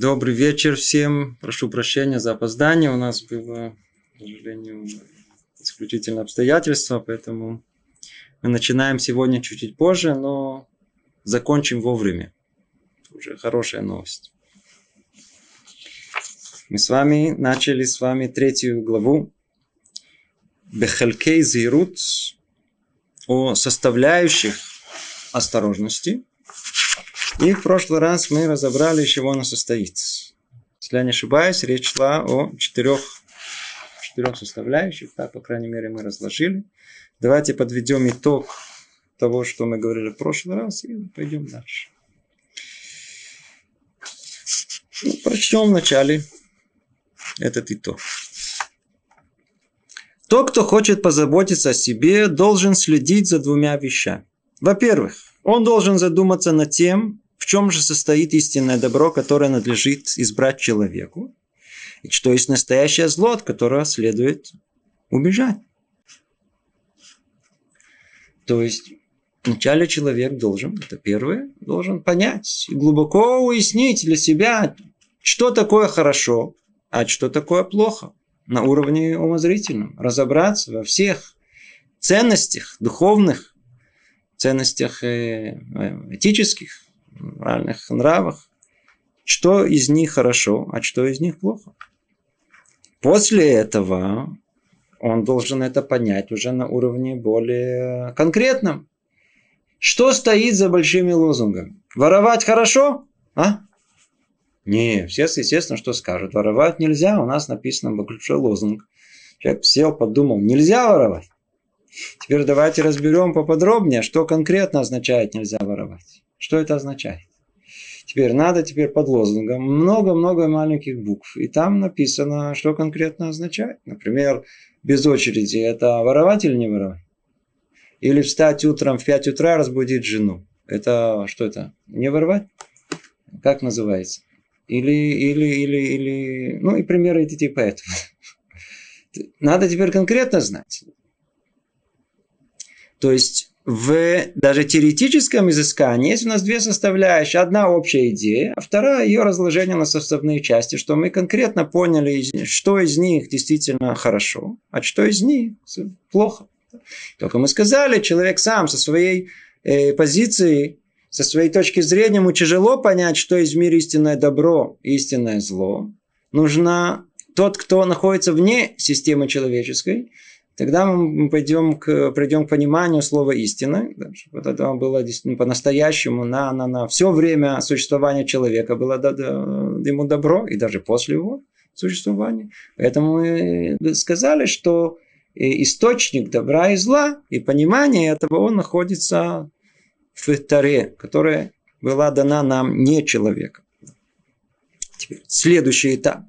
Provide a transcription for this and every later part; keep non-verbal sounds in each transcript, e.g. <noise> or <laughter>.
Добрый вечер всем. Прошу прощения за опоздание. У нас было, к сожалению, исключительно обстоятельства, поэтому мы начинаем сегодня чуть-чуть позже, но закончим вовремя. Уже хорошая новость. Мы с вами начали с вами третью главу Бехалькей Зирут о составляющих осторожности – и в прошлый раз мы разобрали, из чего она состоит. Если я не ошибаюсь, речь шла о четырех, четырех составляющих, так, по крайней мере, мы разложили. Давайте подведем итог того, что мы говорили в прошлый раз, и пойдем дальше. Ну, прочтем вначале этот итог. Тот, кто хочет позаботиться о себе, должен следить за двумя вещами. Во-первых, он должен задуматься над тем, чем же состоит истинное добро, которое надлежит избрать человеку, и что есть настоящее зло, от которого следует убежать. То есть вначале человек должен, это первое, должен понять и глубоко уяснить для себя, что такое хорошо, а что такое плохо на уровне умозрительном. Разобраться во всех ценностях духовных, ценностях э, э, этических, моральных нравах, что из них хорошо, а что из них плохо. После этого он должен это понять уже на уровне более конкретном. Что стоит за большими лозунгами? Воровать хорошо? А? Не, все, естественно, что скажут. Воровать нельзя. У нас написано большой лозунг. Человек сел, подумал, нельзя воровать. Теперь давайте разберем поподробнее, что конкретно означает нельзя воровать. Что это означает? Теперь надо теперь под лозунгом много-много маленьких букв. И там написано, что конкретно означает. Например, без очереди это воровать или не воровать? Или встать утром в 5 утра разбудить жену. Это что это? Не воровать? Как называется? Или, или, или, или... Ну и примеры эти типа этого. <laughs> Надо теперь конкретно знать. То есть в даже теоретическом изыскании есть у нас две составляющие. Одна общая идея, а вторая ее разложение на составные части, что мы конкретно поняли, что из них действительно хорошо, а что из них плохо. Только мы сказали, человек сам со своей э, позиции, со своей точки зрения, ему тяжело понять, что из мира истинное добро, истинное зло. Нужно тот, кто находится вне системы человеческой, Тогда мы пойдем к, придем к пониманию слова истины. Вот это было по-настоящему на, на, на все время существования человека было да, да, ему добро, и даже после его существования. Поэтому мы сказали, что источник добра и зла, и понимание этого, он находится в Таре, которая была дана нам не человеком. Теперь следующий этап.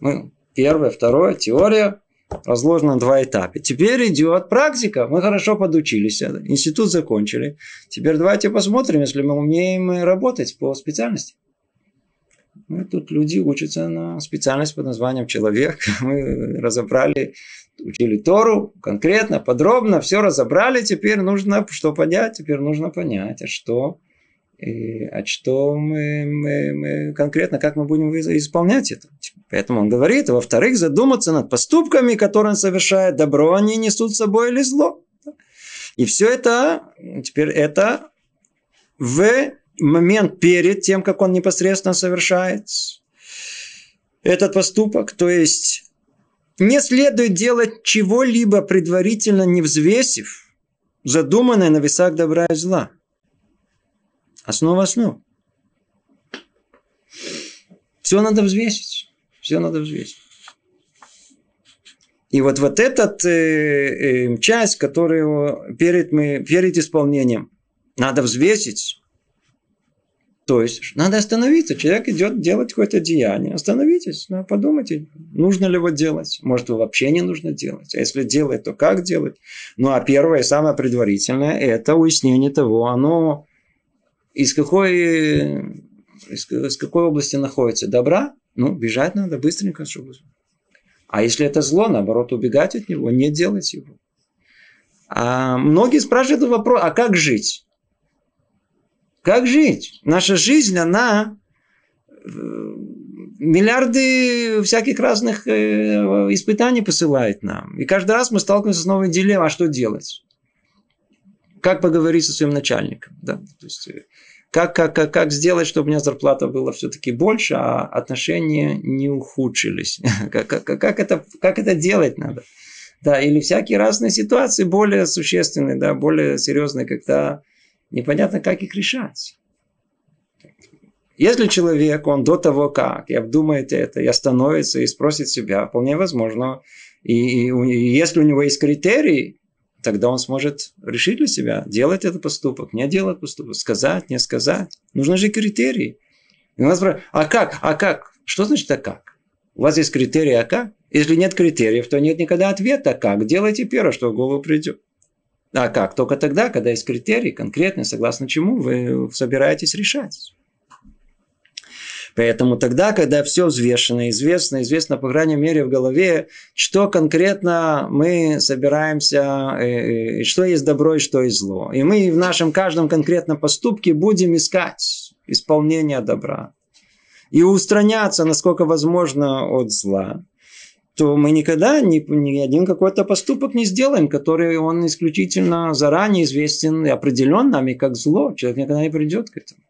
Мы, первое, второе, теория, разложено на два этапа. Теперь идет практика. Мы хорошо подучились. Институт закончили. Теперь давайте посмотрим, если мы умеем работать по специальности. Мы тут люди учатся на специальность под названием человек. <laughs> Мы разобрали, учили Тору конкретно, подробно, все разобрали. Теперь нужно что понять? Теперь нужно понять, а что а что мы, мы, мы конкретно, как мы будем исполнять это. Поэтому он говорит, во-вторых, задуматься над поступками, которые он совершает, добро они несут с собой или зло. И все это, теперь это в момент перед тем, как он непосредственно совершает этот поступок. То есть не следует делать чего-либо предварительно не взвесив задуманное на весах добра и зла. Основа основ. Все надо взвесить. Все надо взвесить. И вот, вот этот э, э, часть, которую перед, мы, перед исполнением надо взвесить, то есть надо остановиться. Человек идет делать какое-то деяние. Остановитесь, ну, подумайте, нужно ли его делать. Может, его вообще не нужно делать. А если делать, то как делать? Ну, а первое, самое предварительное, это уяснение того, оно из какой, из, из какой области находится? Добра? Ну, бежать надо быстренько, чтобы... А если это зло, наоборот, убегать от него, не делать его. А многие спрашивают вопрос, а как жить? Как жить? Наша жизнь, она миллиарды всяких разных э, испытаний посылает нам. И каждый раз мы сталкиваемся с новой дилеммой, а что делать? Как поговорить со своим начальником? Да? То есть, э, как, как, как, как сделать, чтобы у меня зарплата была все-таки больше, а отношения не ухудшились? <laughs> Как, как, как, это, как это делать надо? Да, или всякие разные ситуации более существенные, да, более серьезные, когда непонятно, как их решать. Если человек, он до того как, и обдумает это, и остановится, и спросит себя, вполне возможно, и, и, и если у него есть критерии, тогда он сможет решить для себя, делать этот поступок, не делать поступок, сказать, не сказать. Нужны же критерии. И у нас спрашивают, а как, а как? Что значит а как? У вас есть критерии, а как? Если нет критериев, то нет никогда ответа, а как? Делайте первое, что в голову придет. А как? Только тогда, когда есть критерии, конкретные, согласно чему вы собираетесь решать. Поэтому тогда, когда все взвешено, известно, известно, по крайней мере, в голове, что конкретно мы собираемся, э, э, что есть добро и что есть зло. И мы в нашем каждом конкретном поступке будем искать исполнение добра. И устраняться, насколько возможно, от зла то мы никогда ни, ни один какой-то поступок не сделаем, который он исключительно заранее известен и определен нами как зло. Человек никогда не придет к этому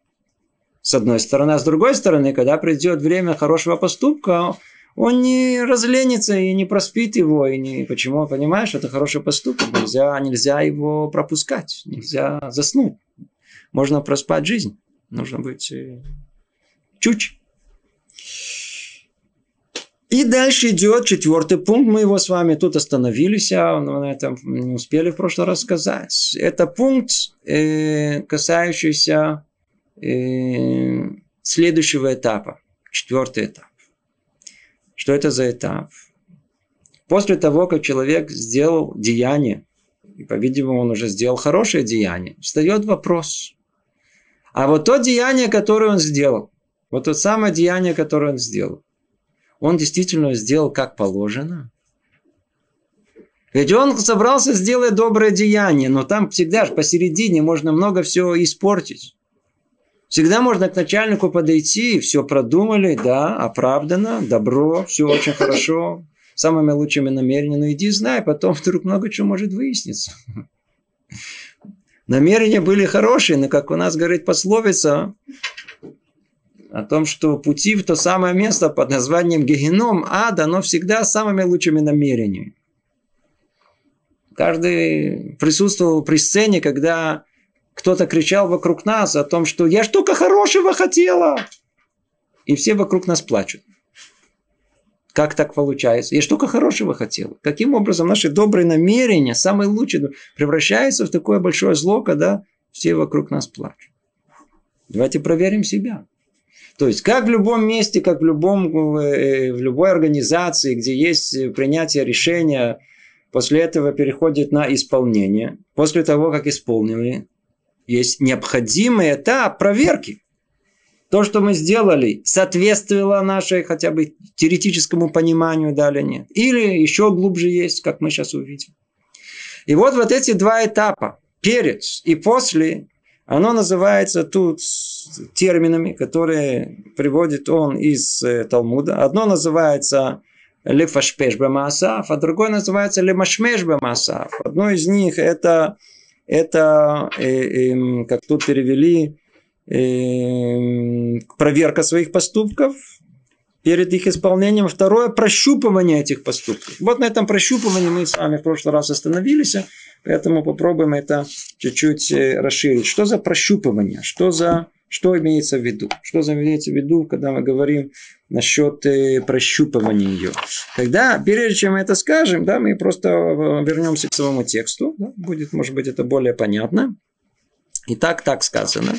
с одной стороны. А с другой стороны, когда придет время хорошего поступка, он не разленится и не проспит его. И не... Почему? Понимаешь, это хороший поступок. Нельзя, нельзя его пропускать. Нельзя заснуть. Можно проспать жизнь. Нужно быть э, чуть. И дальше идет четвертый пункт. Мы его с вами тут остановились, а на этом не успели в прошлый раз сказать. Это пункт, э, касающийся э, следующего этапа, четвертый этап. Что это за этап? После того, как человек сделал деяние, и, по-видимому, он уже сделал хорошее деяние, встает вопрос. А вот то деяние, которое он сделал, вот то самое деяние, которое он сделал, он действительно сделал как положено? Ведь он собрался сделать доброе деяние, но там всегда же посередине можно много всего испортить. Всегда можно к начальнику подойти, все продумали, да, оправдано, добро, все очень <laughs> хорошо, самыми лучшими намерениями. Но иди знай, потом вдруг много чего может выясниться. Намерения были хорошие, но, как у нас говорит пословица, о том, что пути в то самое место под названием Гегеном, ада, но всегда самыми лучшими намерениями. Каждый присутствовал при сцене, когда кто-то кричал вокруг нас о том, что я только хорошего хотела. И все вокруг нас плачут. Как так получается? Я только хорошего хотела. Каким образом наши добрые намерения, самые лучшие, превращаются в такое большое зло, когда все вокруг нас плачут? Давайте проверим себя. То есть, как в любом месте, как в, любом, э, в любой организации, где есть принятие решения, после этого переходит на исполнение. После того, как исполнили, есть необходимый этап проверки. То, что мы сделали, соответствовало нашей хотя бы теоретическому пониманию, да или нет. Или еще глубже есть, как мы сейчас увидим. И вот вот эти два этапа, перед и после, оно называется тут терминами, которые приводит он из э, Талмуда. Одно называется лефашпеш бамасав, а другое называется лемашмеш бамасав. Одно из них это это, э, э, как тут перевели, э, проверка своих поступков перед их исполнением. Второе – прощупывание этих поступков. Вот на этом прощупывании мы с вами в прошлый раз остановились, поэтому попробуем это чуть-чуть э, расширить. Что за прощупывание? Что за что имеется в виду? Что имеется в виду, когда мы говорим насчет э, прощупывания ее? Тогда, прежде чем мы это скажем, да, мы просто э, вернемся к самому тексту. Да, будет, может быть, это более понятно. Итак, так сказано.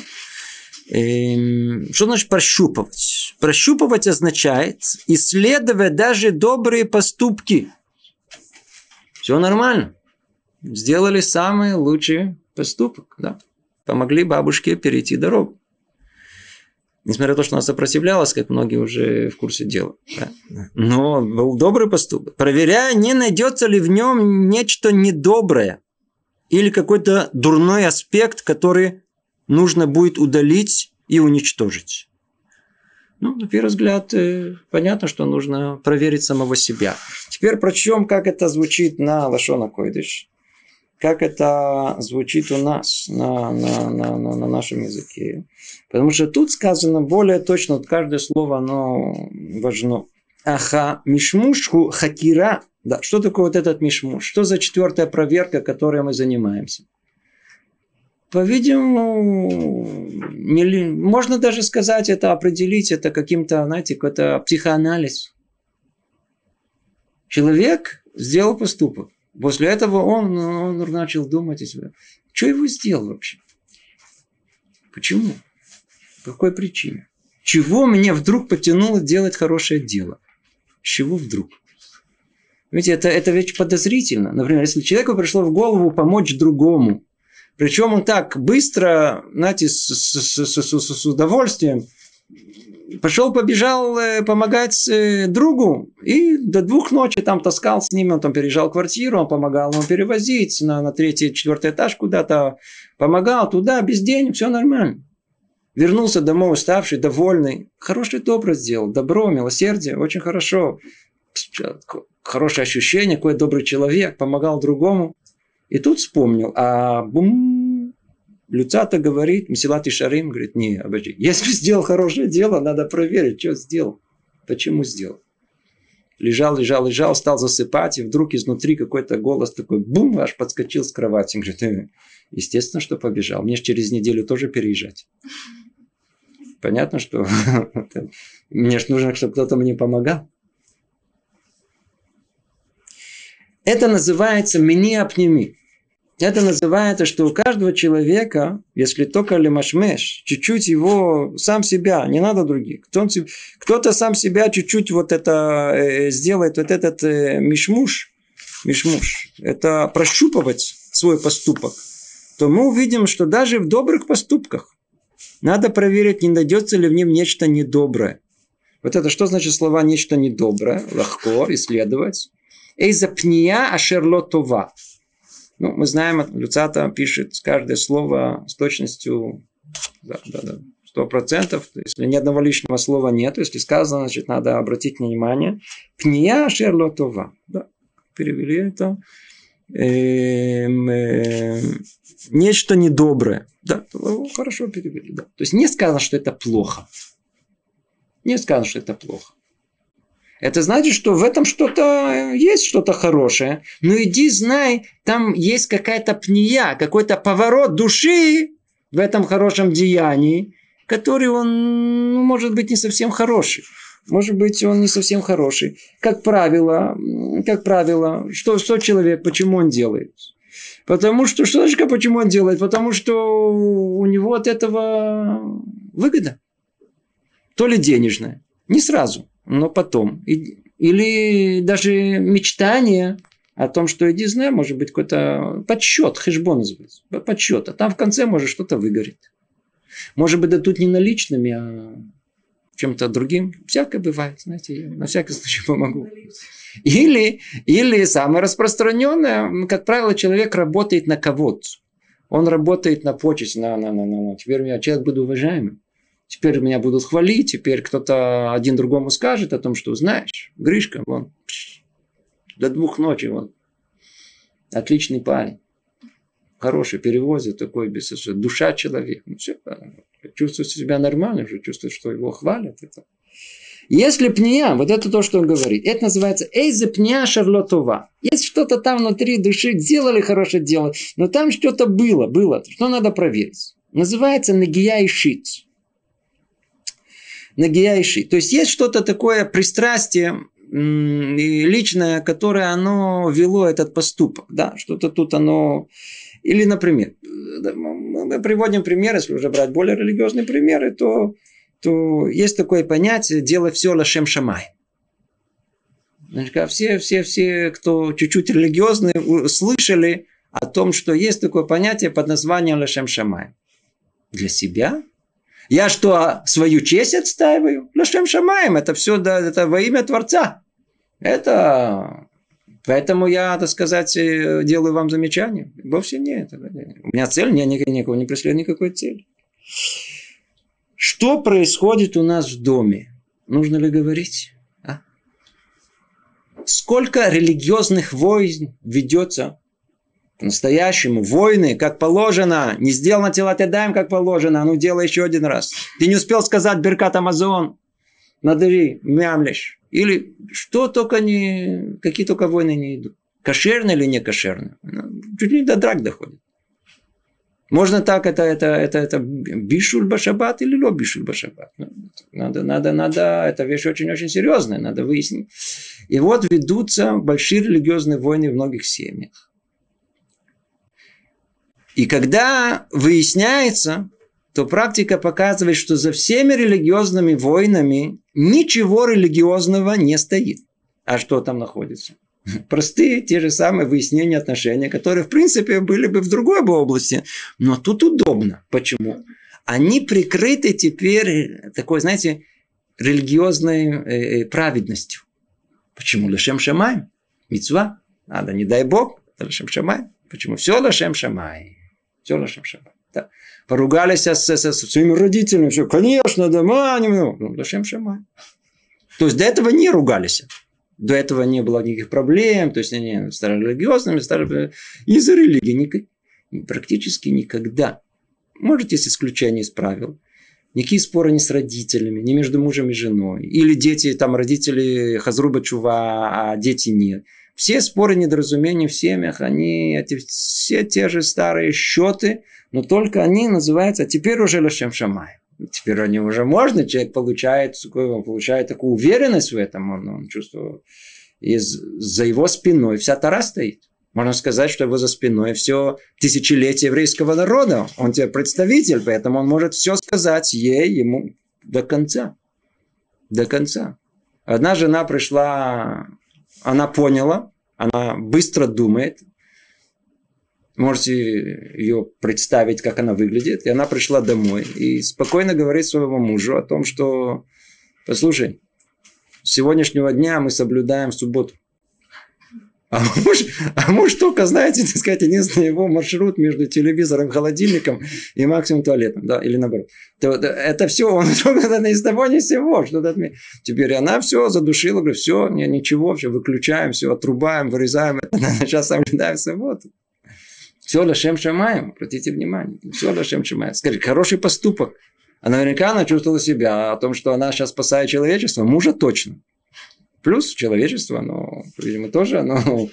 Эм, что значит прощупывать? Прощупывать означает исследовать даже добрые поступки. Все нормально. Сделали самый лучший поступок. Да? Помогли бабушке перейти дорогу. Несмотря на то, что она сопротивлялась, как многие уже в курсе дела. Да? Но был добрый поступок. Проверяя, не найдется ли в нем нечто недоброе или какой-то дурной аспект, который нужно будет удалить и уничтожить. Ну, на первый взгляд, э, понятно, что нужно проверить самого себя. Теперь прочтем, как это звучит на Лашона Койдыш, как это звучит у нас на, на, на, на, на нашем языке. Потому что тут сказано более точно, вот каждое слово, оно важно. Аха, мишмушху хакира. Да, что такое вот этот мишмуш? Что за четвертая проверка, которой мы занимаемся? По-видимому, можно даже сказать это, определить это каким-то, знаете, какой-то психоанализ. Человек сделал поступок. После этого он, он начал думать о себе. Что его сделал вообще? Почему? По какой причине? Чего меня вдруг потянуло делать хорошее дело? С чего вдруг? Видите, это, это ведь подозрительно. Например, если человеку пришло в голову помочь другому, причем он так быстро, знаете, с, с, с, с, с удовольствием пошел, побежал э, помогать э, другу. И до двух ночи там таскал с ними, он там переезжал квартиру, он помогал ему перевозить на, на третий, четвертый этаж куда-то. Помогал туда, без денег, все нормально. Вернулся домой уставший, довольный. Хороший добро сделал, добро, милосердие, очень хорошо. Хорошее ощущение, какой добрый человек, помогал другому. И тут вспомнил, а бум, Люцата говорит, Месилат и Шарим говорит, не, обожди, если сделал хорошее дело, надо проверить, что сделал, почему сделал. Лежал, лежал, лежал, стал засыпать, и вдруг изнутри какой-то голос такой, бум, аж подскочил с кровати. Говорит, э, естественно, что побежал. Мне же через неделю тоже переезжать. Понятно, что <laughs> мне же нужно, чтобы кто-то мне помогал. Это называется мини-апнеми. Это называется, что у каждого человека, если только лимашмеш, чуть-чуть его, сам себя, не надо других. Кто-то сам себя чуть-чуть вот это э, сделает, вот этот э, мишмуш, мишмуш, это прощупывать свой поступок, то мы увидим, что даже в добрых поступках надо проверить, не найдется ли в нем нечто недоброе. Вот это что значит слова «нечто недоброе»? Легко исследовать. Эйза пния ашерлотова. Ну, мы знаем, Люцата пишет каждое слово с точностью да, да, да, сто процентов. Если ни одного лишнего слова нет, если сказано, значит, надо обратить внимание. Пния шерлотова. Да, перевели это. Эм, э, нечто недоброе. Да, хорошо перевели. Да. То есть не сказано, что это плохо. Не сказано, что это плохо. Это значит, что в этом что-то есть что-то хорошее. Но иди знай, там есть какая-то пния, какой-то поворот души в этом хорошем деянии, который он, ну, может быть, не совсем хороший. Может быть, он не совсем хороший. Как правило, как правило, что, что человек, почему он делает? Потому что, что значит, почему он делает? Потому что у него от этого выгода. То ли денежная. Не сразу но потом. Или даже мечтание о том, что иди знай, может быть, какой-то подсчет, хэшбон называется, подсчет, а там в конце может что-то выгорит. Может быть, да тут не наличными, а чем-то другим. Всякое бывает, знаете, я на всякий случай помогу. Или, или самое распространенное, как правило, человек работает на кого-то. Он работает на почесть, на, на, на, на. Теперь я человек буду уважаемым. Теперь меня будут хвалить, теперь кто-то один другому скажет о том, что знаешь, Гришка, вон, пш, до двух ночи, вон, отличный парень, хороший, перевозит, такой, без, душа человека. Ну, все, чувствует себя нормально, уже чувствует, что его хвалят. Это. Если пния, вот это то, что он говорит, это называется эйза пния шарлотова. Есть что-то там внутри души, делали хорошее дело, но там что-то было, было, что надо проверить. Называется нагия и шиц нагияйший. То есть есть что-то такое пристрастие личное, которое оно вело этот поступок. Да? Что-то тут оно... Или, например, мы приводим пример, если уже брать более религиозные примеры, то, то есть такое понятие «делай все лашем шамай». Значит, все, все, все, кто чуть-чуть религиозные, слышали о том, что есть такое понятие под названием лашем шамай. Для себя я что, свою честь отстаиваю? Лашем шамаем, это все да, это во имя Творца. Это... Поэтому я, так сказать, э, делаю вам замечание. Вовсе нет. У меня цель, я никого не преследую никакой цели. Что происходит у нас в доме? Нужно ли говорить? А? Сколько религиозных войн ведется по-настоящему. Войны, как положено. Не сделал на тела даем, как положено. А ну, делай еще один раз. Ты не успел сказать Беркат Амазон. Надыри, мямлишь. Или что только не... Какие только войны не идут. Кошерные или не кошерные. Ну, чуть ли до драк доходит. Можно так, это, это, это, это бишуль башабат или ло бишуль башабат. Ну, надо, надо, надо, это вещь очень-очень серьезная, надо выяснить. И вот ведутся большие религиозные войны в многих семьях. И когда выясняется, то практика показывает, что за всеми религиозными войнами ничего религиозного не стоит. А что там находится? <laughs> Простые, те же самые выяснения отношений, которые, в принципе, были бы в другой бы области. Но тут удобно. Почему? Они прикрыты теперь такой, знаете, религиозной э, э праведностью. Почему? Лешем Шамай. Мецва. Надо, не дай Бог. Лешем Шамай. Почему? Все Лешем Шамай. Лешем Шамай. Да. Поругались с, с, с своими родителями. Все, конечно, да, маним. Ну, Лешем Шамай. То есть, до этого не ругались. До этого не было никаких проблем, то есть они стали религиозными, стали из-за религии практически никогда. Может, есть исключение из правил. Никакие споры не с родителями, не между мужем и женой. Или дети, там родители хазруба чува, а дети нет. Все споры, недоразумения в семьях, они эти, все те же старые счеты, но только они называются, а теперь уже Лашем Шамай. Теперь они уже можно, человек получает, он получает такую уверенность в этом, он, он чувствует, и за его спиной вся Тара стоит. Можно сказать, что его за спиной все тысячелетие еврейского народа. Он тебе представитель, поэтому он может все сказать ей, ему до конца. До конца. Одна жена пришла, она поняла, она быстро думает, Можете ее представить, как она выглядит. И она пришла домой и спокойно говорит своему мужу о том, что, послушай, с сегодняшнего дня мы соблюдаем субботу. А муж, а муж только, знаете, <laughs> так сказать, единственный его маршрут между телевизором, холодильником и максимум туалетом, да, или наоборот. То, это все, он <laughs> только из того ни всего. Что Теперь она все задушила, говорит, все, ничего, все, выключаем, все, отрубаем, вырезаем, <laughs> сейчас соблюдаем субботу. Все Лашем Шамаем, обратите внимание. Все Лашем Шамаем. Скажи, хороший поступок. А наверняка она чувствовала себя о том, что она сейчас спасает человечество. Мужа точно. Плюс человечество, но, видимо, тоже оно,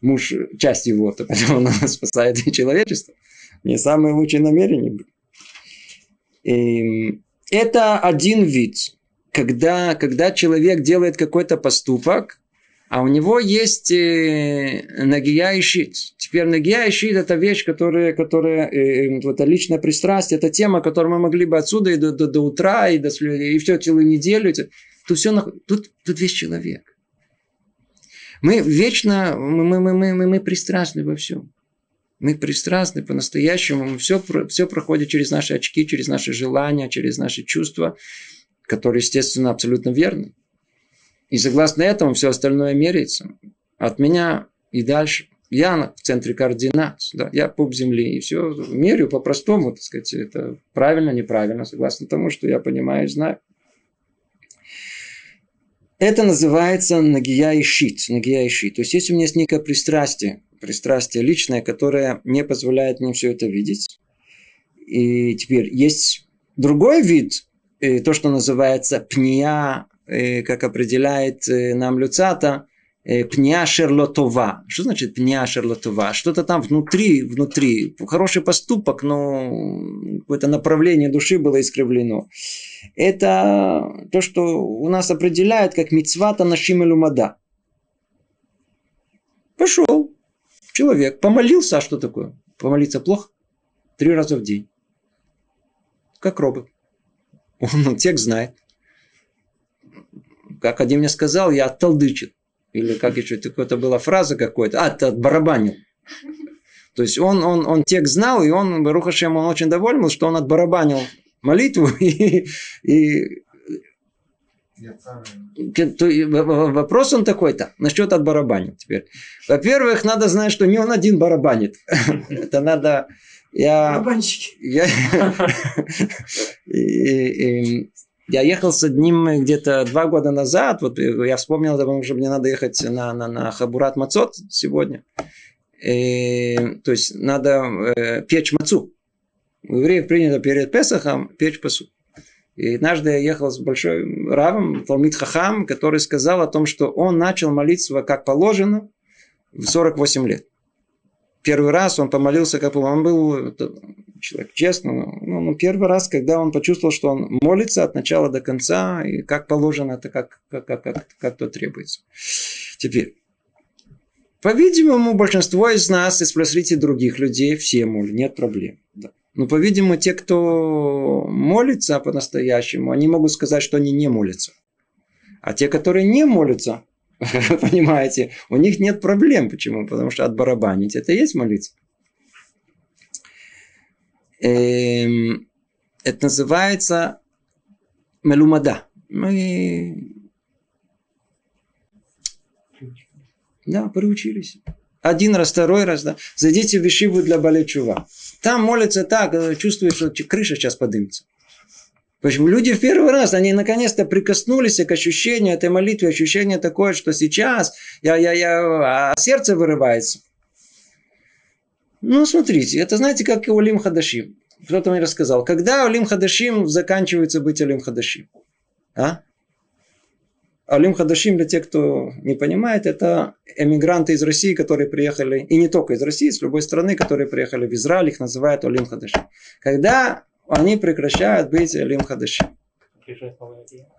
муж часть его, то поэтому она спасает и человечество. Не самые лучшие намерения. И это один вид. Когда, когда человек делает какой-то поступок, а у него есть э, нагия и щит. Теперь нагия и щит – это вещь, которая, которая э, вот это личное пристрастие, это тема, которую мы могли бы отсюда и до, до, до утра, и, до, и все целую неделю. Тут, все, тут, тут весь человек. Мы вечно, мы, мы, мы, мы, мы пристрастны во всем. Мы пристрастны по-настоящему. Все, все проходит через наши очки, через наши желания, через наши чувства, которые, естественно, абсолютно верны. И согласно этому все остальное меряется. От меня и дальше. Я в центре координат. Да, я пуп земли. И все мерю по-простому, так сказать. Это правильно, неправильно, согласно тому, что я понимаю и знаю. Это называется нагия и. Нагия и. То есть, если у меня есть некое пристрастие, пристрастие личное, которое не позволяет мне все это видеть. И теперь есть другой вид, э, то, что называется пния Э, как определяет э, нам Люцата, пня шерлотова. Что значит пня шерлотова? Что-то там внутри, внутри. Хороший поступок, но какое-то направление души было искривлено. Это то, что у нас определяет как мицвата нашим илумада. Пошел человек, помолился, а что такое? Помолиться плохо? Три раза в день. Как робот. Он текст знает как один мне сказал, я отталдычил. Или как еще, это была фраза какой-то, а, ты отбарабанил. То есть он, он, он текст знал, и он, Барухашем, он очень доволен был, что он отбарабанил молитву, <laughs> и, и Вопрос он такой-то. Насчет от барабанит теперь. Во-первых, надо знать, что не он один барабанит. <laughs> Это надо... Я, Барабанщики. я, <laughs> я ехал с одним где-то два года назад. Вот я вспомнил, потому что мне надо ехать на, на, на Хабурат Мацот сегодня. И, то есть надо э, печь мацу. У евреев принято перед Песохом печь пасу. И однажды я ехал с большой равом, Талмит Хахам, который сказал о том, что он начал молиться как положено в 48 лет. Первый раз он помолился, как он был человек честный, ну, ну, первый раз, когда он почувствовал, что он молится от начала до конца, и как положено, это как, как, как, как, как то требуется. Теперь, по-видимому, большинство из нас, если спросите других людей, все молят, нет проблем. Да. Но, по-видимому, те, кто молится по-настоящему, они могут сказать, что они не молятся. А те, которые не молятся, <laughs> понимаете, у них нет проблем. Почему? Потому что отбарабанить это и есть молиться. Эм, это называется мелумада. Мы да, приучились. Один раз, второй раз, да. Зайдите в Вишиву для Балечува. Там молятся так, э, чувствуешь, что крыша сейчас подымется. Почему? Люди в первый раз, они наконец-то прикоснулись к ощущению этой молитвы, ощущение такое, что сейчас я, я, я, а сердце вырывается. Ну, смотрите, это знаете, как и Улим Хадашим. Кто-то мне рассказал. Когда Улим Хадашим заканчивается быть Улим Хадашим? А? Алим Хадашим, для тех, кто не понимает, это эмигранты из России, которые приехали, и не только из России, с любой страны, которые приехали в Израиль, их называют Алим Хадашим. Когда они прекращают быть Алим Хадашим.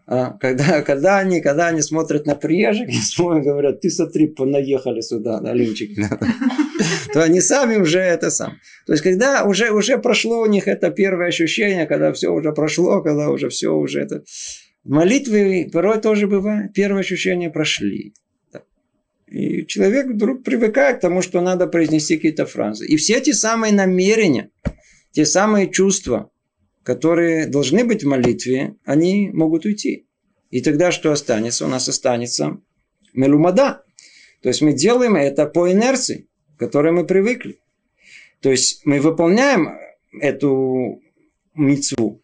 А, когда, когда, они, когда они смотрят на приезжих <laughs> и говорят, ты смотри, понаехали сюда, да, Алимчик, то они сами уже это сам. То есть, когда уже, уже прошло у них это первое ощущение, когда все уже прошло, когда уже все уже это... В молитве порой тоже бывает. Первые ощущения прошли. И человек вдруг привыкает к тому, что надо произнести какие-то фразы. И все те самые намерения, те самые чувства, которые должны быть в молитве, они могут уйти. И тогда что останется? У нас останется мелумада. То есть мы делаем это по инерции, к которой мы привыкли. То есть мы выполняем эту мицву,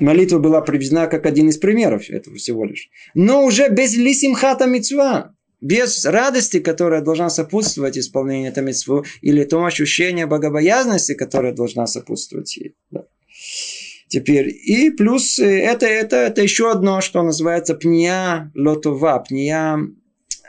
Молитва была приведена как один из примеров этого всего лишь. Но уже без лисимхата мецва, без радости, которая должна сопутствовать исполнению этой митцвы, или тому ощущению богобоязности, которая должна сопутствовать ей. Да. Теперь, и плюс э, это, это, это еще одно, что называется пния лотова, пния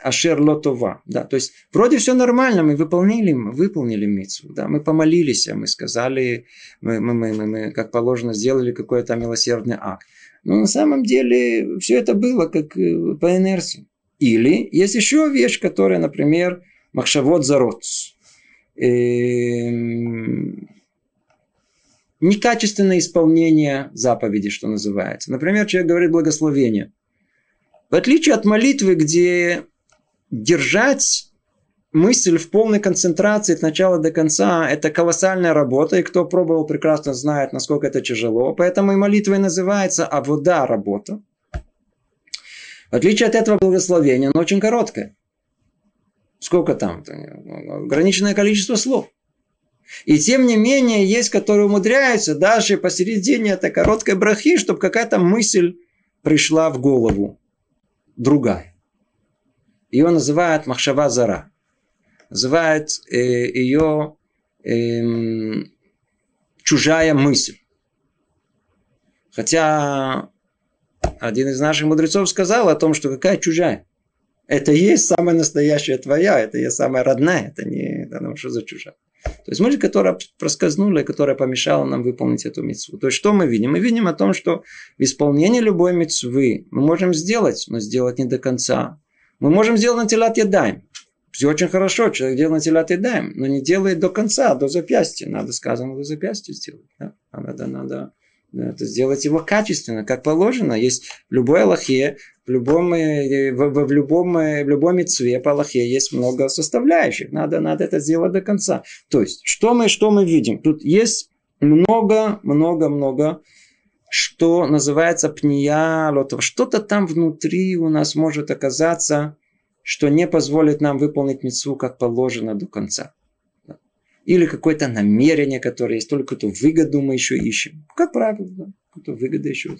Ашер Лотова. Да, то есть вроде все нормально, мы выполнили, выполнили мицу, да, мы помолились, мы сказали, мы, мы, мы, мы, мы как положено сделали какой-то милосердный акт. Но на самом деле все это было как э, по инерции. Или есть еще вещь, которая, например, махшавод зарод. Эм, некачественное исполнение заповеди, что называется. Например, человек говорит благословение. В отличие от молитвы, где держать мысль в полной концентрации от начала до конца – это колоссальная работа, и кто пробовал, прекрасно знает, насколько это тяжело. Поэтому и молитва и называется «авода» – работа. В отличие от этого благословения, оно очень короткое. Сколько там? Ограниченное количество слов. И тем не менее, есть, которые умудряются даже посередине этой короткой брахи, чтобы какая-то мысль пришла в голову. Другая. Ее называют Махшава Зара. Называют э, ее э, чужая мысль. Хотя один из наших мудрецов сказал о том, что какая чужая. Это и есть самая настоящая твоя, это и есть самая родная, это не да, ну, что за чужая. То есть мысль, которая проскользнула, которая помешала нам выполнить эту мецву. То есть что мы видим? Мы видим о том, что в исполнении любой мецвы мы можем сделать, но сделать не до конца. Мы можем сделать на телат ядаем. Все очень хорошо, человек делает на телат ядаем, но не делает до конца, до запястья. Надо сказано до запястья сделать. Да? Надо, надо это сделать его качественно, как положено. Есть в любой Аллахе, в любом, э, в, в, в любом, э, в любом митцве по Аллахе есть много составляющих. Надо, надо это сделать до конца. То есть, что мы, что мы видим? Тут есть много, много, много что называется пния лотова. Что-то там внутри у нас может оказаться, что не позволит нам выполнить мецву как положено до конца. Или какое-то намерение, которое есть, только какую-то выгоду мы еще ищем. Как правило, да, какую-то выгоду еще.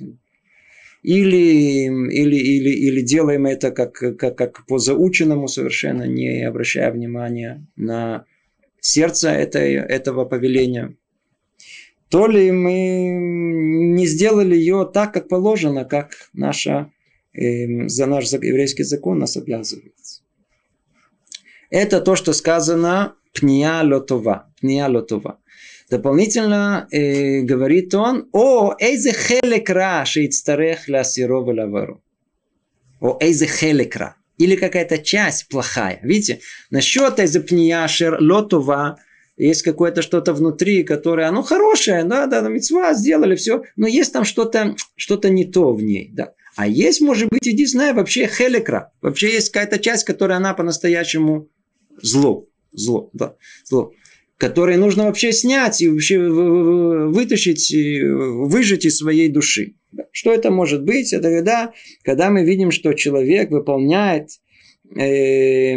Или, или, или, или делаем это как, как, как по заученному, совершенно не обращая внимания на сердце этой, этого повеления. То ли мы не сделали ее так, как положено, как наша, э, за наш еврейский закон нас обязывает. Это то, что сказано пния лотова. Пния лотова. Дополнительно э, говорит он о эйзе хелекра шейцтарех ля сирова лавару. О эйзе хелекра. Или какая-то часть плохая. Видите, насчет эйзе пния шер лотова есть какое-то что-то внутри, которое, оно хорошее, да, да, мецва сделали все, но есть там что-то, что-то не то в ней, да. А есть, может быть, единственное, вообще хелекра. Вообще есть какая-то часть, которая она по-настоящему зло. Зло, да, зло которые нужно вообще снять и вообще вытащить, выжать из своей души. Что это может быть? Это когда, когда мы видим, что человек выполняет э,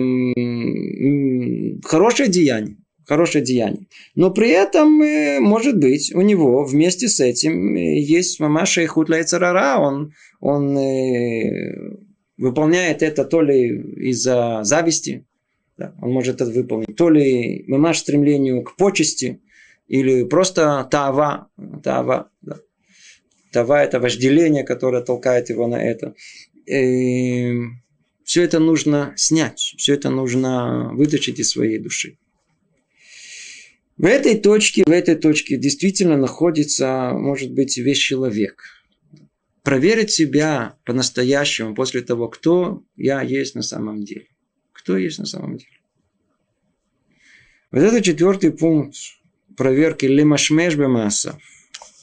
хорошее деяние, хорошее деяние. Но при этом, э, может быть, у него вместе с этим есть мамаша и хутля царара, он, он э, выполняет это то ли из-за зависти, да, он может это выполнить. То ли мамаш стремлению к почести, или просто тава. Тава, да. тава это вожделение, которое толкает его на это. И все это нужно снять, все это нужно вытащить из своей души. В этой точке, в этой точке действительно находится, может быть, весь человек. Проверить себя по-настоящему после того, кто я есть на самом деле кто есть на самом деле. Вот это четвертый пункт проверки лемашмеш бемаса.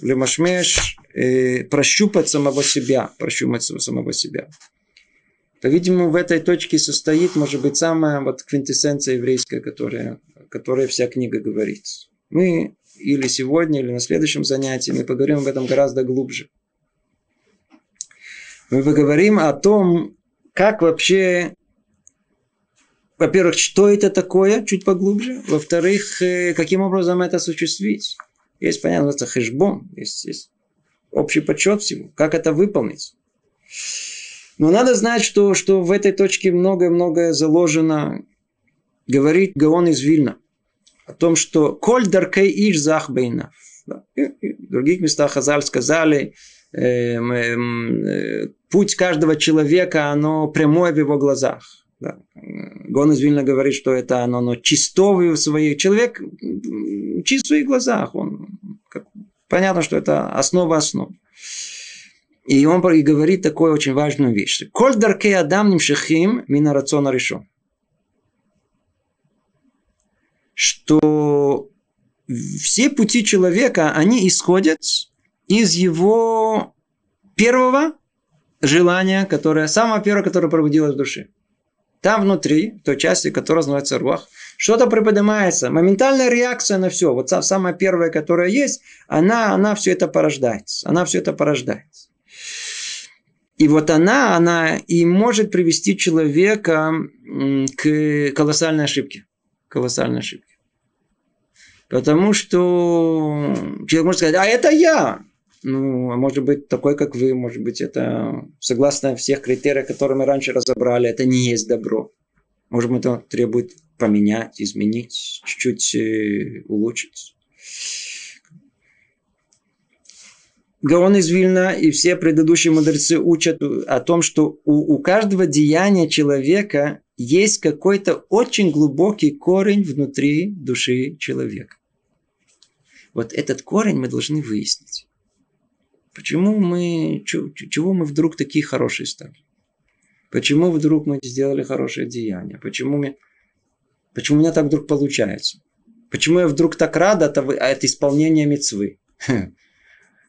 Лемашмеш э, прощупать самого себя, прощупать самого себя. По-видимому, в этой точке состоит, может быть, самая вот квинтэссенция еврейская, которая, которая вся книга говорит. Мы или сегодня, или на следующем занятии мы поговорим об этом гораздо глубже. Мы поговорим о том, как вообще во-первых, что это такое, чуть поглубже. Во-вторых, э, каким образом это осуществить. Есть, понятно, это хэшбон, есть, есть общий подсчет всего, как это выполнить. Но надо знать, что, что в этой точке многое-многое заложено. Говорит Гаон из Вильна о том, что «Коль даркей иш захбейна». Да. в других местах Хазаль сказали, э, э, путь каждого человека, оно прямое в его глазах. Да. Гон из Вильна говорит, что это оно, оно чистовый в своих... Человек чист в своих глазах. Он, как, понятно, что это основа основ. И он говорит такую очень важную вещь. Коль даркей адам нимшихим мина рациона решен. Что все пути человека, они исходят из его первого желания, которое, самое первое, которое пробудилось в душе. Там внутри, той части, которая называется руах, что-то приподнимается. Моментальная реакция на все. Вот самая первая, которая есть, она, она все это порождает. Она все это порождает. И вот она, она и может привести человека к колоссальной ошибке. Колоссальной ошибке. Потому что человек может сказать, а это я. Ну, а может быть, такой, как вы, может быть, это согласно всех критериях, которые мы раньше разобрали, это не есть добро. Может быть, это требует поменять, изменить, чуть-чуть э, улучшить. Гаон из Вильна и все предыдущие мудрецы учат о том, что у, у каждого деяния человека есть какой-то очень глубокий корень внутри души человека. Вот этот корень мы должны выяснить. Почему мы, чего мы вдруг такие хорошие стали? Почему вдруг мы сделали хорошее деяние? Почему, мы, почему у меня так вдруг получается? Почему я вдруг так рад от, от исполнения мецвы?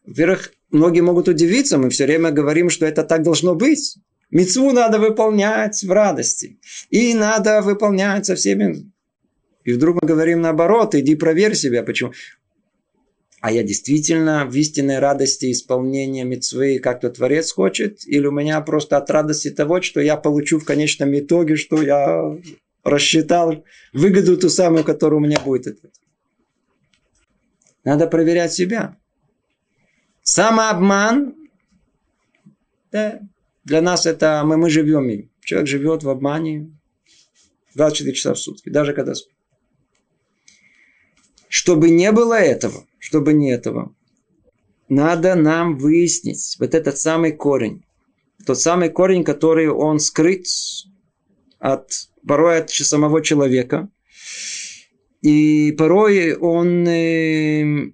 Во-первых, многие могут удивиться, мы все время говорим, что это так должно быть. Мецву надо выполнять в радости. И надо выполнять со всеми. И вдруг мы говорим наоборот, иди проверь себя. Почему? А я действительно в истинной радости исполнения мецвы, как-то Творец хочет, или у меня просто от радости того, что я получу в конечном итоге, что я рассчитал выгоду ту самую, которая у меня будет. Надо проверять себя. Самообман, да, для нас это мы, мы живем им. Человек живет в обмане 24 часа в сутки, даже когда спит. Чтобы не было этого, чтобы не этого, надо нам выяснить вот этот самый корень. Тот самый корень, который он скрыт от, порой от самого человека. И порой он э,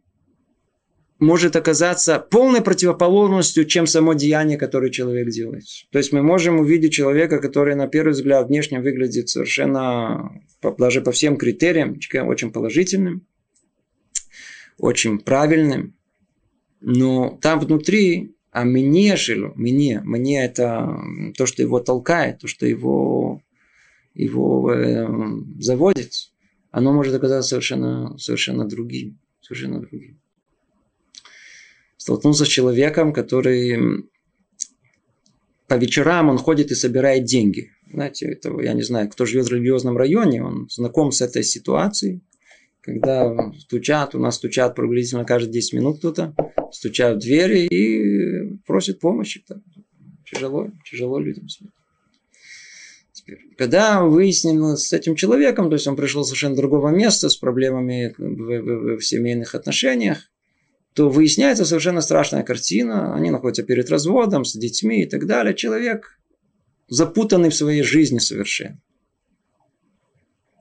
может оказаться полной противоположностью, чем само деяние, которое человек делает. То есть мы можем увидеть человека, который на первый взгляд внешне выглядит совершенно, даже по всем критериям, очень положительным, очень правильным, но там внутри, а мне жило, мне, мне это то, что его толкает, то, что его, его э, заводит, оно может оказаться совершенно, совершенно другим, совершенно другим. Столкнулся с человеком, который по вечерам он ходит и собирает деньги. Знаете, это, я не знаю, кто живет в религиозном районе, он знаком с этой ситуацией когда стучат, у нас стучат приблизительно каждые 10 минут кто-то, стучат в двери и просят помощи. Тяжело, тяжело людям. Теперь, когда выяснилось с этим человеком, то есть он пришел совершенно другого места с проблемами в, в, в семейных отношениях, то выясняется совершенно страшная картина. Они находятся перед разводом с детьми и так далее. Человек запутанный в своей жизни совершенно.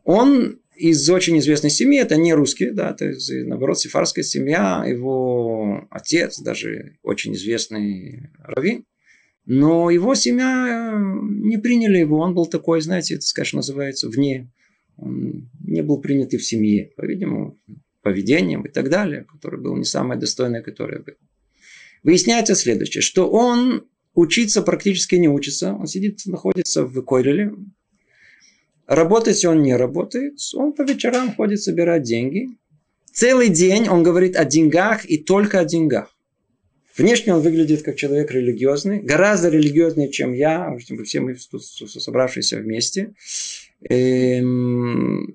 Он из очень известной семьи, это не русские, да, это наоборот сефарская семья, его отец даже очень известный раввин, но его семья э, не приняли его, он был такой, знаете, это, скажем, называется вне, он не был принят в семье, по-видимому, поведением и так далее, который был не самое достойное, которое было. Выясняется следующее, что он учиться практически не учится, он сидит, находится в Койреле, Работать он не работает, он по вечерам ходит собирать деньги. Целый день он говорит о деньгах и только о деньгах. Внешне он выглядит как человек религиозный, гораздо религиознее, чем я, все мы тут собравшиеся вместе. Эм,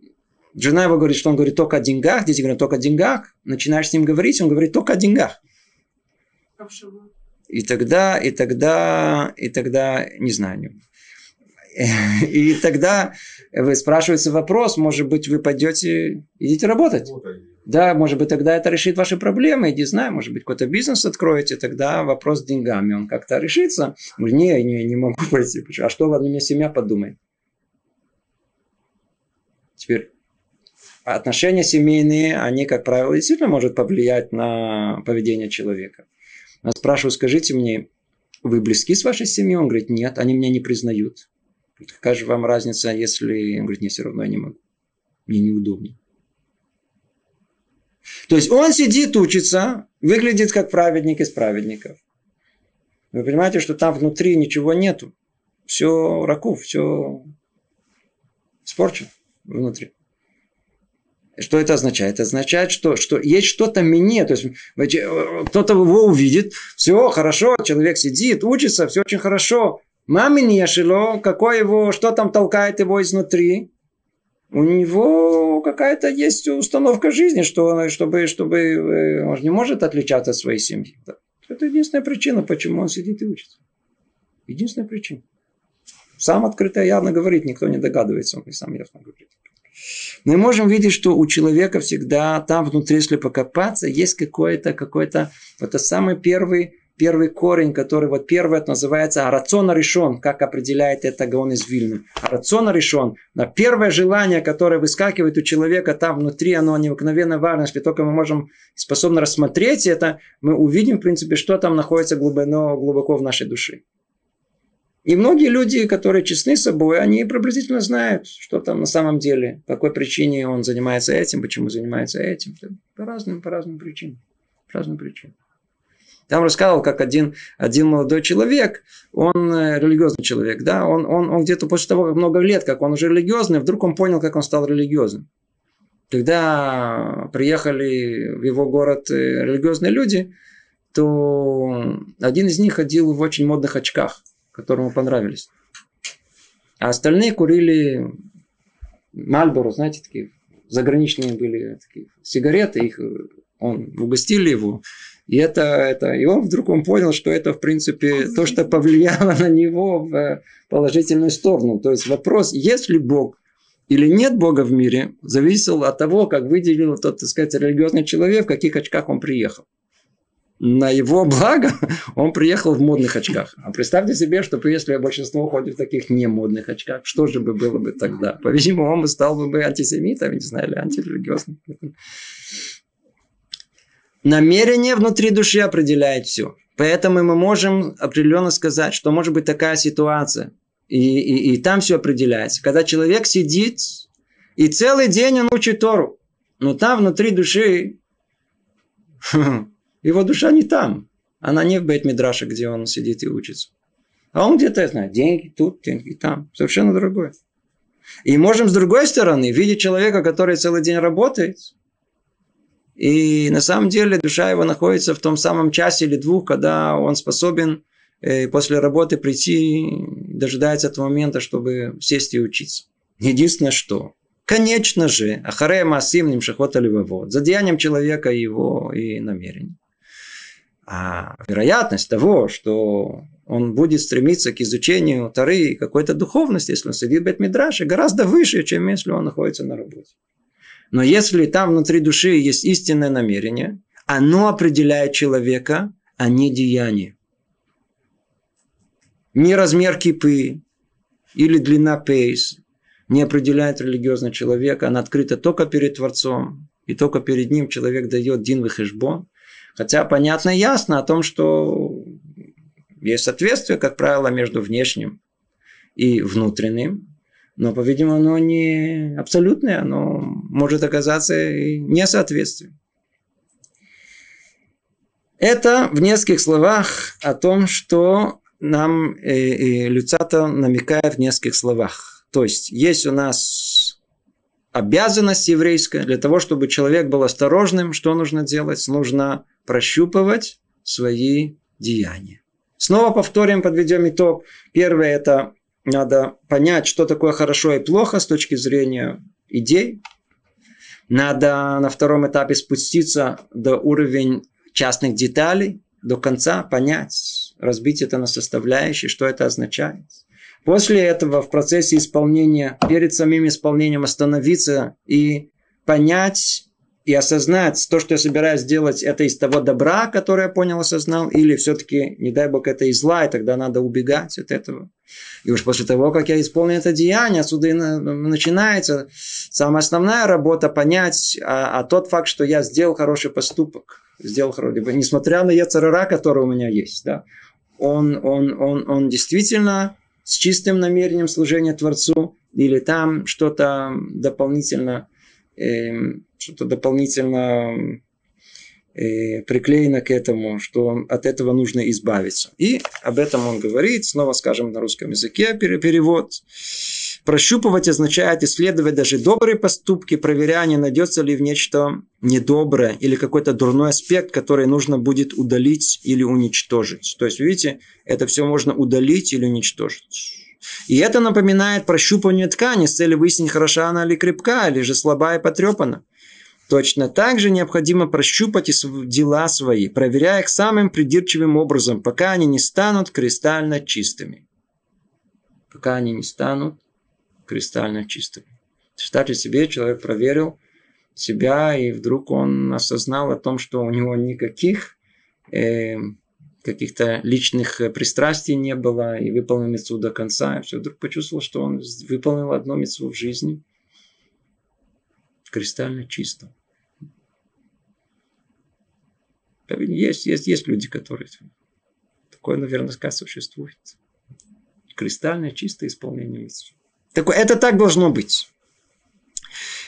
жена его говорит, что он говорит только о деньгах, дети говорят только о деньгах. Начинаешь с ним говорить, он говорит только о деньгах. А и тогда, и тогда, и тогда, не знаю, И тогда вы спрашиваете вопрос, может быть, вы пойдете, идите работать. Да, может быть, тогда это решит ваши проблемы, не знаю, может быть, какой-то бизнес откроете, тогда вопрос с деньгами, он как-то решится. Не, не, не могу <laughs> пойти. А что во мне семья подумает? Теперь, отношения семейные, они, как правило, действительно могут повлиять на поведение человека. Я спрашиваю, скажите мне, вы близки с вашей семьей? Он говорит, нет, они меня не признают. Какая же вам разница, если... Он говорит, нет, все равно я не могу. Мне неудобнее. То есть он сидит, учится, выглядит как праведник из праведников. Вы понимаете, что там внутри ничего нету. Все раку, все испорчено внутри. Что это означает? Это означает, что, что есть что-то мне. То есть кто-то его увидит, все хорошо, человек сидит, учится, все очень хорошо. Мамин Ешило, какой его, что там толкает его изнутри? У него какая-то есть установка жизни, что чтобы, чтобы э, он не может отличаться от своей семьи. Это единственная причина, почему он сидит и учится. Единственная причина. Сам открыто явно говорит, никто не догадывается, он и сам ясно говорит. Мы можем видеть, что у человека всегда там внутри, если покопаться, есть какой-то, какой-то, это самый первый первый корень, который вот первый это называется рациона решен, как определяет это Гаон из Вильны. Рациона решен. На первое желание, которое выскакивает у человека там внутри, оно необыкновенно важно. Если только мы можем способны рассмотреть это, мы увидим, в принципе, что там находится глубоко, глубоко в нашей душе. И многие люди, которые честны собой, они приблизительно знают, что там на самом деле, по какой причине он занимается этим, почему занимается этим. По разным, по разным причинам. По разным причинам. Там рассказывал, как один, один молодой человек, он э, религиозный человек, да, он, он, он где-то после того, как много лет, как он уже религиозный, вдруг он понял, как он стал религиозным. когда приехали в его город э, религиозные люди, то один из них ходил в очень модных очках, которые ему понравились. А остальные курили Мальборо, знаете, такие заграничные были такие сигареты, их он угостили его. И это, это, и он вдруг он понял, что это, в принципе, то, что повлияло <laughs> на него в положительную сторону. То есть вопрос, есть ли Бог или нет Бога в мире, зависел от того, как выделил тот, так сказать, религиозный человек, в каких очках он приехал на его <laughs> благо он приехал в модных очках. А представьте себе, что если большинство ходит в таких не модных очках, что же бы было бы тогда? По-видимому, он бы стал бы антисемитом, не знаю, или антирелигиозным. Намерение внутри души определяет все. Поэтому мы можем определенно сказать, что может быть такая ситуация, и, и, и там все определяется. Когда человек сидит, и целый день он учит Тору, но там внутри души <laughs> Его душа не там. Она не в Бейт-Мидраше, где он сидит и учится. А он где-то, я знаю, деньги тут, деньги там. Совершенно другое. И можем с другой стороны видеть человека, который целый день работает, и на самом деле душа его находится в том самом часе или двух, когда он способен э, после работы прийти, дожидается этого момента, чтобы сесть и учиться. Единственное, что Конечно же, Ахарея Масим Нимшахота Ливавод, за деянием человека его и намерений. А вероятность того, что он будет стремиться к изучению Тары и какой-то духовности, если он сидит в Бетмидраше, гораздо выше, чем если он находится на работе. Но если там внутри души есть истинное намерение, оно определяет человека, а не деяние. Не размер кипы или длина пейс не определяет религиозный человек, она открыта только перед Творцом, и только перед ним человек дает дин выхешбон, Хотя понятно и ясно о том, что есть соответствие, как правило, между внешним и внутренним. Но, по-видимому, оно не абсолютное, оно может оказаться несоответствием. Это в нескольких словах о том, что нам э, э, Люцата намекает в нескольких словах. То есть, есть у нас обязанность еврейская для того, чтобы человек был осторожным, что нужно делать? Нужно прощупывать свои деяния. Снова повторим, подведем итог. Первое – это надо понять, что такое хорошо и плохо с точки зрения идей. Надо на втором этапе спуститься до уровня частных деталей, до конца понять, разбить это на составляющие, что это означает. После этого в процессе исполнения, перед самим исполнением остановиться и понять, и осознать то, что я собираюсь сделать, это из того добра, которое я понял, осознал, или все-таки, не дай бог, это из зла, и тогда надо убегать от этого. И уж после того, как я исполнил это деяние, отсюда и начинается самая основная работа понять, а, а тот факт, что я сделал хороший поступок, сделал хороший, несмотря на яцерара, который у меня есть, да, он, он, он, он действительно с чистым намерением служения Творцу, или там что-то дополнительно что-то дополнительно приклеено к этому, что от этого нужно избавиться. И об этом он говорит, снова скажем на русском языке перевод. Прощупывать означает исследовать даже добрые поступки, проверяя, не найдется ли в нечто недоброе или какой-то дурной аспект, который нужно будет удалить или уничтожить. То есть, видите, это все можно удалить или уничтожить. И это напоминает прощупывание ткани с целью выяснить, хороша она или крепка, или же слабая и потрепана. Точно так же необходимо прощупать и дела свои, проверяя их самым придирчивым образом, пока они не станут кристально чистыми. Пока они не станут кристально чистыми. Представьте себе, человек проверил себя, и вдруг он осознал о том, что у него никаких э, каких-то личных э, пристрастий не было, и выполнил мецву до конца. И все вдруг почувствовал, что он выполнил одно мецву в жизни кристально чисто. Есть, есть, есть люди, которые... Такое наверняка существует. Кристально чистое исполнение митцвы. Такое, это так должно быть.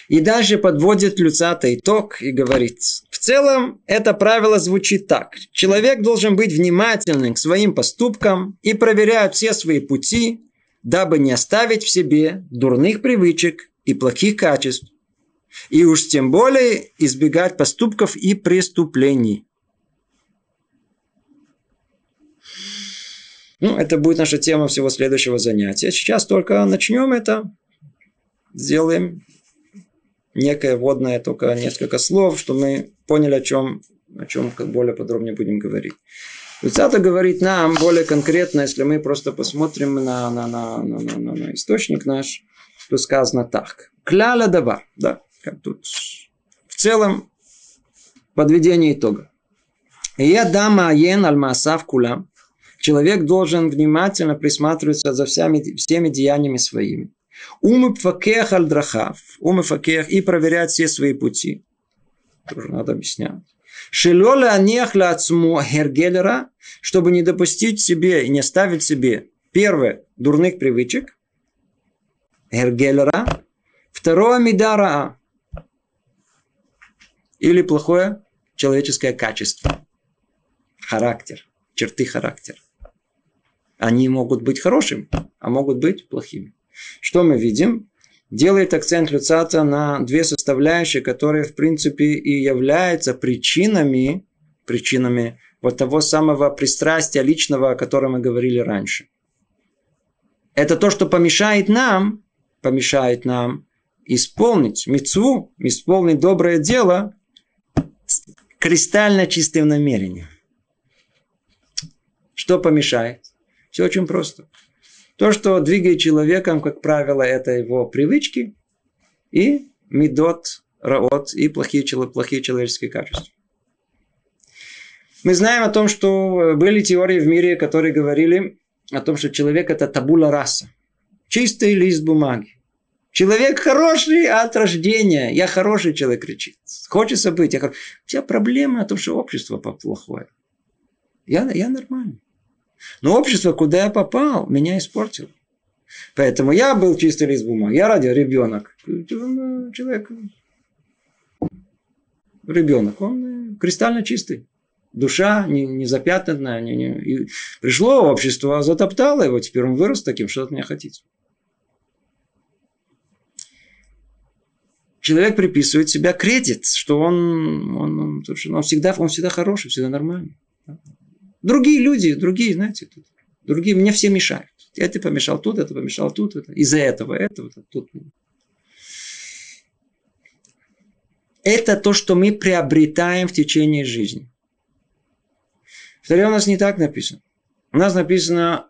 И дальше подводит Люцата итог и говорит, целом это правило звучит так. Человек должен быть внимательным к своим поступкам и проверять все свои пути, дабы не оставить в себе дурных привычек и плохих качеств. И уж тем более избегать поступков и преступлений. Ну, это будет наша тема всего следующего занятия. Сейчас только начнем это. Сделаем некое вводное, только несколько слов, чтобы мы поняли, о чем, о чем как более подробнее будем говорить. Цитата говорит нам более конкретно, если мы просто посмотрим на, на, на, на, на, на, на источник наш, то сказано так. Кляля дава. Да, как тут в целом подведение итога. Я дама аен аль масав кулам. Человек должен внимательно присматриваться за всеми, всеми деяниями своими. Умы пфакех аль драхав. Умы факех и проверять все свои пути. Тоже надо объяснять. Шелоля анехла ацму хергелера, чтобы не допустить себе и не ставить себе первое дурных привычек. Хергелера. Второе мидара. Или плохое человеческое качество. Характер. Черты характера. Они могут быть хорошими, а могут быть плохими. Что мы видим? Делает акцент Люцата на две составляющие, которые, в принципе, и являются причинами, причинами вот того самого пристрастия личного, о котором мы говорили раньше. Это то, что помешает нам, помешает нам исполнить мецву, исполнить доброе дело с кристально чистым намерением. Что помешает? Все очень просто. То, что двигает человеком, как правило, это его привычки и медот, раот и плохие, плохие человеческие качества. Мы знаем о том, что были теории в мире, которые говорили о том, что человек это табула раса. Чистый лист бумаги. Человек хороший от рождения. Я хороший человек кричит. Хочется быть. Я хор... Вся проблема в том, что общество плохое. Я, я нормальный. Но общество, куда я попал, меня испортило. Поэтому я был чистый лист бумаги. Я ради ребенок. Человек, ребенок, он кристально чистый. Душа не, не запятнанная. Не, не. И пришло общество, затоптало его. Теперь он вырос таким, что от меня хотите. Человек приписывает себя кредит, что он, он, он, он, всегда, он всегда хороший, всегда нормальный. Другие люди, другие, знаете, тут, другие мне все мешают. Это помешал тут, это помешал тут, это, из-за этого, этого, тут. Это то, что мы приобретаем в течение жизни. В у нас не так написано. У нас написано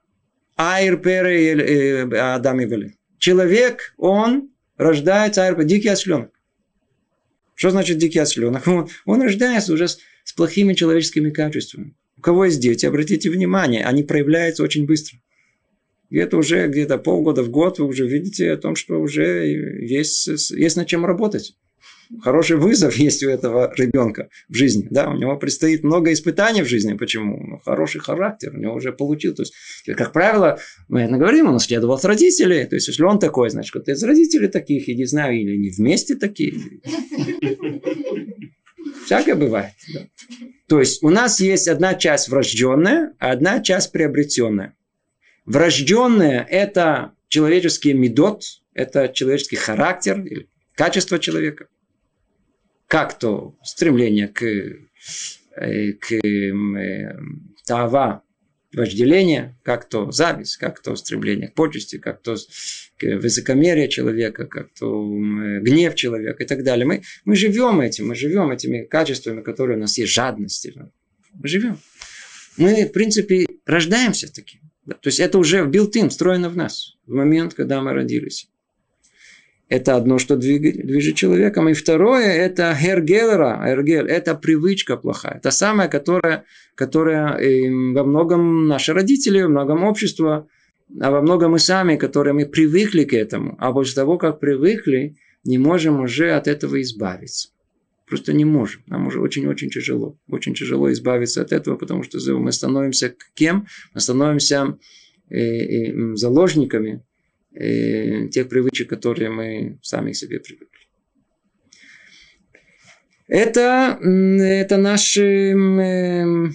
Айр Пере э, Адам и Человек, он рождается, айр, дикий осленок. Что значит дикий осленок? Он, он рождается уже с, с плохими человеческими качествами кого есть дети, обратите внимание, они проявляются очень быстро. Где-то уже где-то полгода в год вы уже видите о том, что уже есть, есть над чем работать. Хороший вызов есть у этого ребенка в жизни. Да, у него предстоит много испытаний в жизни. Почему? Ну, хороший характер у него уже получил. То есть, как правило, мы это говорим, он наследовал от родителей. То есть, если он такой, значит, кто-то из родителей таких, и не знаю, или не вместе такие. Всякое бывает. Да. То есть у нас есть одна часть врожденная, а одна часть приобретенная. Врожденная – это человеческий медот, это человеческий характер качество человека. Как то стремление к, э, к э, тава, вожделение, как то зависть, как то стремление к почести, как то высокомерие человека, как то гнев человека и так далее. Мы, мы живем этим, мы живем этими качествами, которые у нас есть, жадности. Мы живем. Мы, в принципе, рождаемся таким. Да? То есть это уже в built встроено в нас в момент, когда мы родились. Это одно, что двигает, движет человеком. И второе, это хергелера, хергел, это привычка плохая. Это самая, которая, которая э, во многом наши родители, во многом общество, а во многом мы сами, которые мы привыкли к этому. А после того, как привыкли, не можем уже от этого избавиться. Просто не можем. Нам уже очень-очень тяжело. Очень тяжело избавиться от этого, потому что мы становимся кем? Мы становимся э, э, заложниками э, тех привычек, которые мы сами к себе привыкли. Это, это наш, это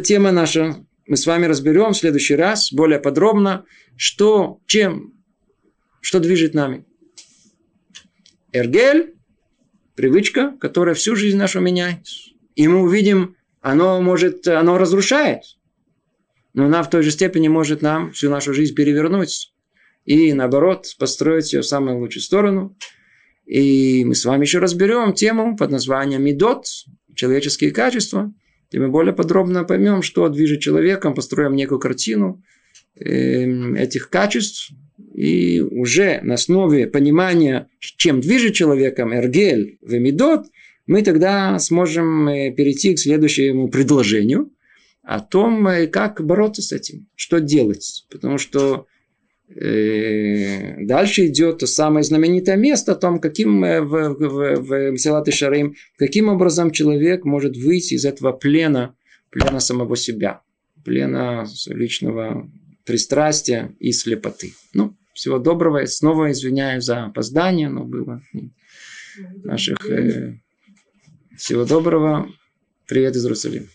тема наша. Мы с вами разберем в следующий раз более подробно, что, чем, что движет нами. Эргель – привычка, которая всю жизнь нашу меняет. И мы увидим, оно может, оно разрушает. Но она в той же степени может нам всю нашу жизнь перевернуть. И наоборот, построить ее в самую лучшую сторону. И мы с вами еще разберем тему под названием Медот, человеческие качества. И мы более подробно поймем, что движет человеком, построим некую картину эм, этих качеств, и уже на основе понимания, чем движет человеком Эргель, Вемидот, мы тогда сможем э, перейти к следующему предложению о том, э, как бороться с этим, что делать. Потому что дальше идет то самое знаменитое место о том, каким в, в, в, в Силат Шарим, каким образом человек может выйти из этого плена, плена самого себя, плена личного пристрастия и слепоты. Ну, всего доброго. Снова извиняюсь за опоздание, но было наших... Э, всего доброго. Привет из Иерусалима.